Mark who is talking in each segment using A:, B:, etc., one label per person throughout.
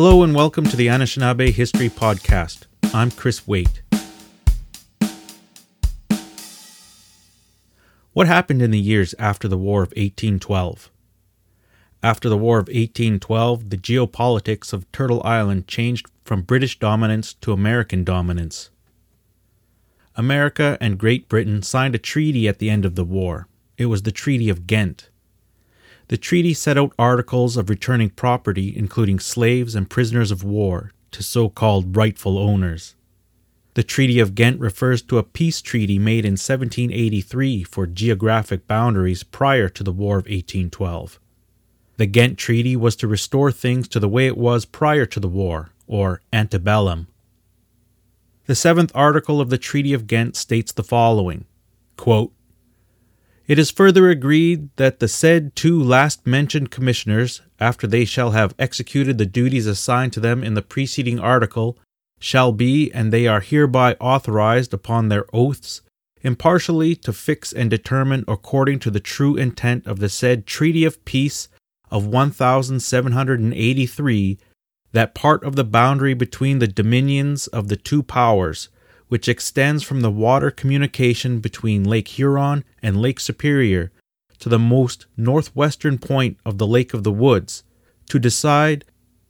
A: Hello and welcome to the Anishinaabe History Podcast. I'm Chris Waite. What happened in the years after the War of 1812? After the War of 1812, the geopolitics of Turtle Island changed from British dominance to American dominance. America and Great Britain signed a treaty at the end of the war. It was the Treaty of Ghent. The treaty set out articles of returning property, including slaves and prisoners of war, to so called rightful owners. The Treaty of Ghent refers to a peace treaty made in 1783 for geographic boundaries prior to the War of 1812. The Ghent Treaty was to restore things to the way it was prior to the war, or antebellum. The seventh article of the Treaty of Ghent states the following quote, it is further agreed that the said two last mentioned commissioners, after they shall have executed the duties assigned to them in the preceding article, shall be, and they are hereby authorized upon their oaths, impartially to fix and determine according to the true intent of the said treaty of peace of 1783 that part of the boundary between the dominions of the two powers which extends from the water communication between Lake Huron and Lake Superior to the most northwestern point of the Lake of the Woods, to decide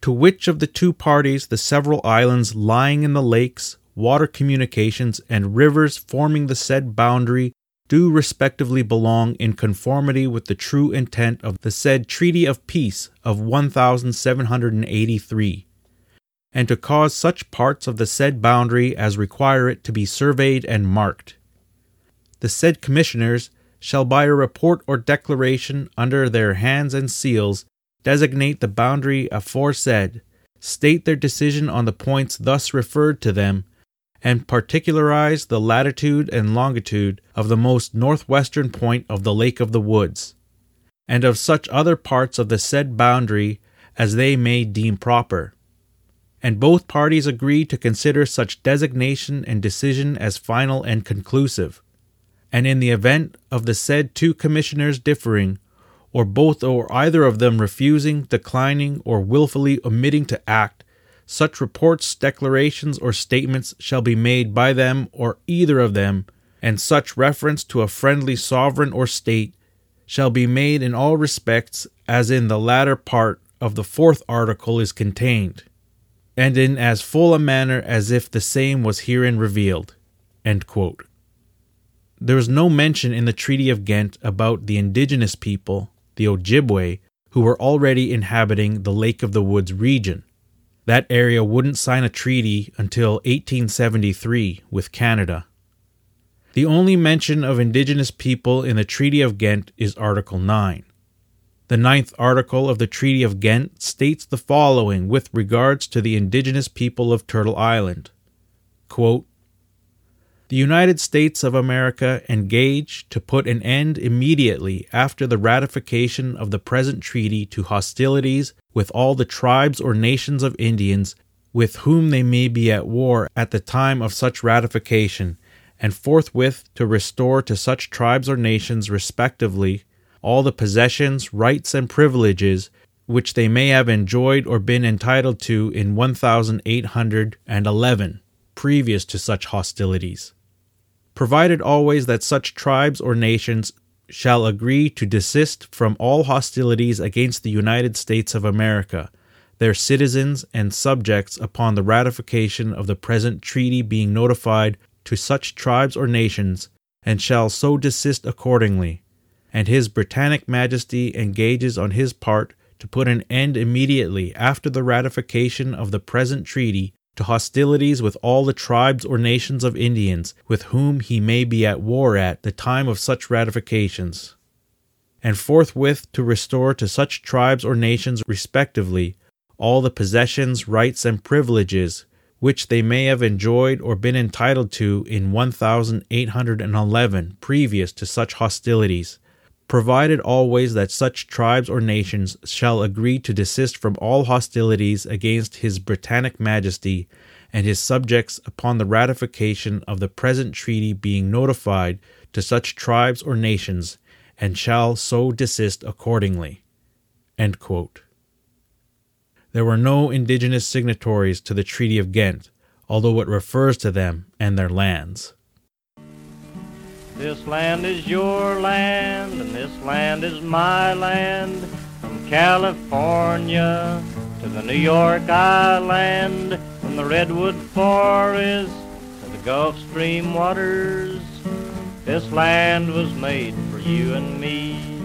A: to which of the two parties the several islands lying in the lakes, water communications, and rivers forming the said boundary do respectively belong in conformity with the true intent of the said Treaty of Peace of 1783 and to cause such parts of the said boundary as require it to be surveyed and marked. The said commissioners shall by a report or declaration under their hands and seals designate the boundary aforesaid, state their decision on the points thus referred to them, and particularize the latitude and longitude of the most northwestern point of the Lake of the Woods, and of such other parts of the said boundary as they may deem proper and both parties agree to consider such designation and decision as final and conclusive. And in the event of the said two commissioners differing, or both or either of them refusing, declining, or wilfully omitting to act, such reports, declarations, or statements shall be made by them or either of them, and such reference to a friendly sovereign or state shall be made in all respects as in the latter part of the fourth article is contained and in as full a manner as if the same was herein revealed. There is no mention in the Treaty of Ghent about the indigenous people, the Ojibwe, who were already inhabiting the Lake of the Woods region. That area wouldn't sign a treaty until 1873 with Canada. The only mention of indigenous people in the Treaty of Ghent is Article 9. The ninth article of the Treaty of Ghent states the following with regards to the indigenous people of Turtle Island. Quote, The United States of America engage to put an end immediately after the ratification of the present treaty to hostilities with all the tribes or nations of Indians with whom they may be at war at the time of such ratification, and forthwith to restore to such tribes or nations respectively all the possessions, rights, and privileges which they may have enjoyed or been entitled to in 1811, previous to such hostilities. Provided always that such tribes or nations shall agree to desist from all hostilities against the United States of America, their citizens and subjects upon the ratification of the present treaty being notified to such tribes or nations, and shall so desist accordingly, and His Britannic Majesty engages on his part to put an end immediately after the ratification of the present treaty to hostilities with all the tribes or nations of Indians with whom he may be at war at the time of such ratifications, and forthwith to restore to such tribes or nations respectively all the possessions, rights, and privileges which they may have enjoyed or been entitled to in 1811 previous to such hostilities provided always that such tribes or nations shall agree to desist from all hostilities against His Britannic Majesty and his subjects upon the ratification of the present treaty being notified to such tribes or nations, and shall so desist accordingly. There were no indigenous signatories to the Treaty of Ghent, although it refers to them and their lands.
B: This land is your land, and this land is my land, from California to the New York Island, from the Redwood Forest to the Gulf Stream waters. This land was made for you and me.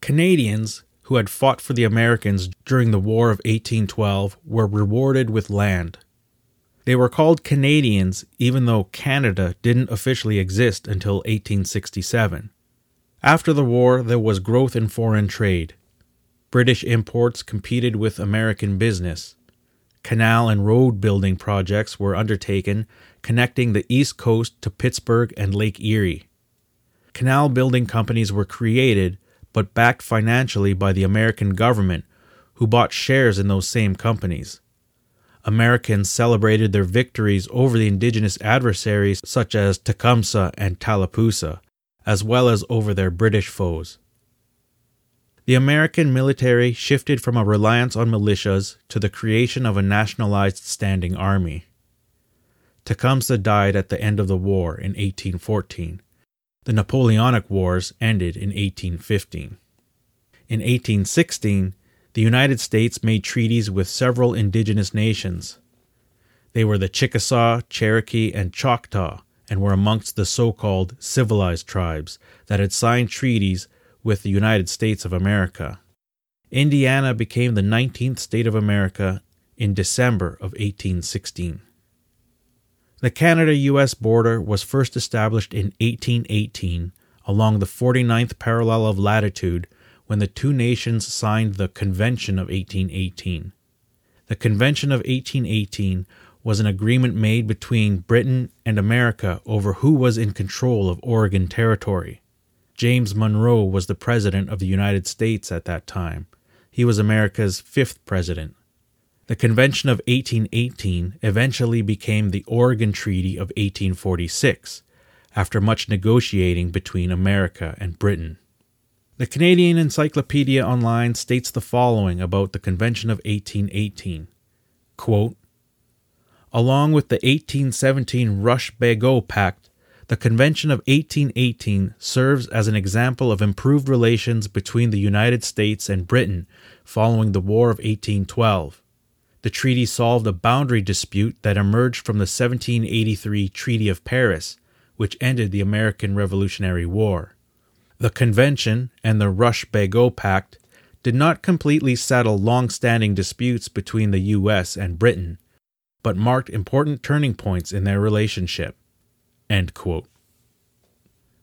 A: Canadians who had fought for the Americans during the War of 1812 were rewarded with land. They were called Canadians even though Canada didn't officially exist until 1867. After the war, there was growth in foreign trade. British imports competed with American business. Canal and road building projects were undertaken, connecting the East Coast to Pittsburgh and Lake Erie. Canal building companies were created, but backed financially by the American government, who bought shares in those same companies. Americans celebrated their victories over the indigenous adversaries such as Tecumseh and Tallapoosa, as well as over their British foes. The American military shifted from a reliance on militias to the creation of a nationalized standing army. Tecumseh died at the end of the war in 1814. The Napoleonic Wars ended in 1815. In 1816, the United States made treaties with several indigenous nations. They were the Chickasaw, Cherokee, and Choctaw, and were amongst the so called civilized tribes that had signed treaties with the United States of America. Indiana became the 19th state of America in December of 1816. The Canada US border was first established in 1818 along the 49th parallel of latitude when the two nations signed the Convention of 1818. The Convention of 1818 was an agreement made between Britain and America over who was in control of Oregon Territory. James Monroe was the President of the United States at that time. He was America's fifth president. The Convention of 1818 eventually became the Oregon Treaty of 1846, after much negotiating between America and Britain. The Canadian Encyclopedia Online states the following about the Convention of 1818 Quote, Along with the 1817 Rush-Bagot Pact, the Convention of 1818 serves as an example of improved relations between the United States and Britain following the War of 1812. The treaty solved a boundary dispute that emerged from the 1783 Treaty of Paris, which ended the American Revolutionary War. The convention and the Rush-Bagot Pact did not completely settle long-standing disputes between the US and Britain, but marked important turning points in their relationship.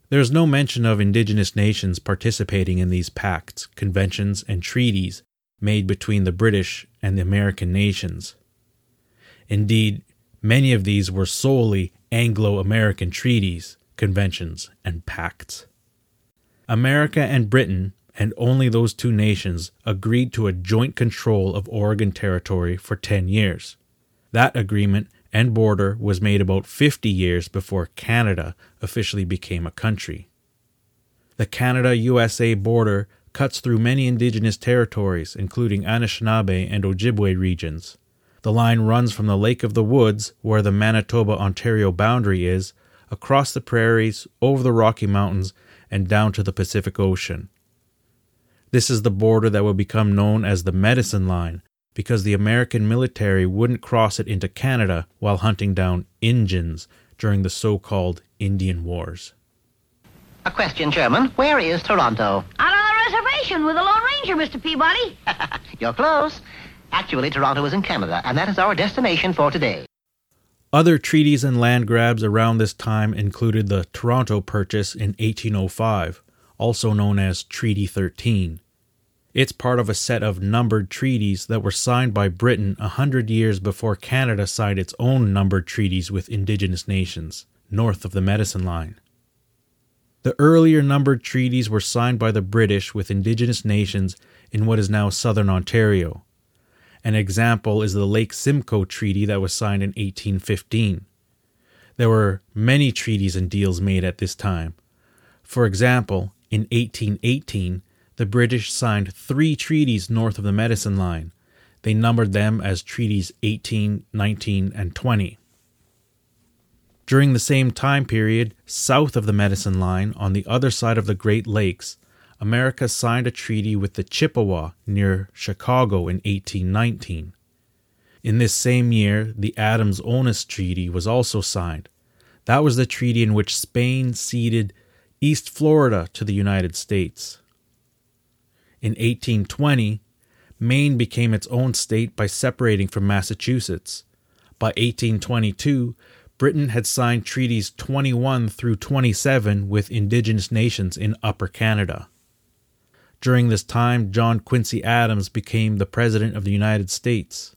A: There is no mention of indigenous nations participating in these pacts, conventions, and treaties made between the British and the American nations. Indeed, many of these were solely Anglo American treaties, conventions, and pacts. America and Britain, and only those two nations, agreed to a joint control of Oregon Territory for 10 years. That agreement and border was made about 50 years before Canada officially became a country. The Canada USA border cuts through many indigenous territories, including Anishinaabe and Ojibwe regions. The line runs from the Lake of the Woods, where the Manitoba Ontario boundary is, across the prairies, over the Rocky Mountains, and down to the Pacific Ocean. This is the border that would become known as the Medicine Line because the American military wouldn't cross it into Canada while hunting down Injuns during the so called Indian Wars.
C: A question, Sherman. Where is Toronto?
D: Out on the reservation with the Lone Ranger, Mr. Peabody.
C: You're close. Actually, Toronto is in Canada, and that is our destination for today.
A: Other treaties and land grabs around this time included the Toronto Purchase in 1805, also known as Treaty 13. It's part of a set of numbered treaties that were signed by Britain a hundred years before Canada signed its own numbered treaties with Indigenous nations, north of the Medicine Line. The earlier numbered treaties were signed by the British with Indigenous nations in what is now southern Ontario, an example is the Lake Simcoe Treaty that was signed in 1815. There were many treaties and deals made at this time. For example, in 1818, the British signed three treaties north of the Medicine Line. They numbered them as Treaties 18, 19, and 20. During the same time period, south of the Medicine Line, on the other side of the Great Lakes, America signed a treaty with the Chippewa near Chicago in 1819. In this same year, the Adams Onis Treaty was also signed. That was the treaty in which Spain ceded East Florida to the United States. In 1820, Maine became its own state by separating from Massachusetts. By 1822, Britain had signed treaties 21 through 27 with indigenous nations in Upper Canada. During this time, John Quincy Adams became the President of the United States.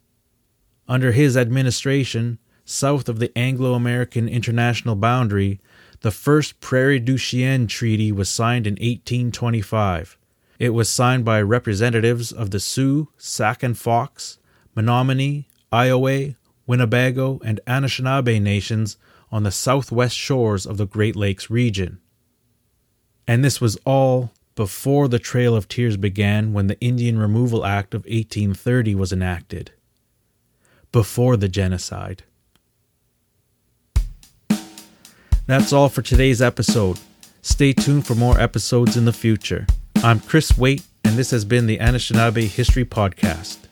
A: Under his administration, south of the Anglo American international boundary, the first Prairie du Chien Treaty was signed in 1825. It was signed by representatives of the Sioux, Sac and Fox, Menominee, Iowa, Winnebago, and Anishinaabe nations on the southwest shores of the Great Lakes region. And this was all before the Trail of Tears began when the Indian Removal Act of 1830 was enacted. Before the genocide. That's all for today's episode. Stay tuned for more episodes in the future. I'm Chris Waite, and this has been the Anishinaabe History Podcast.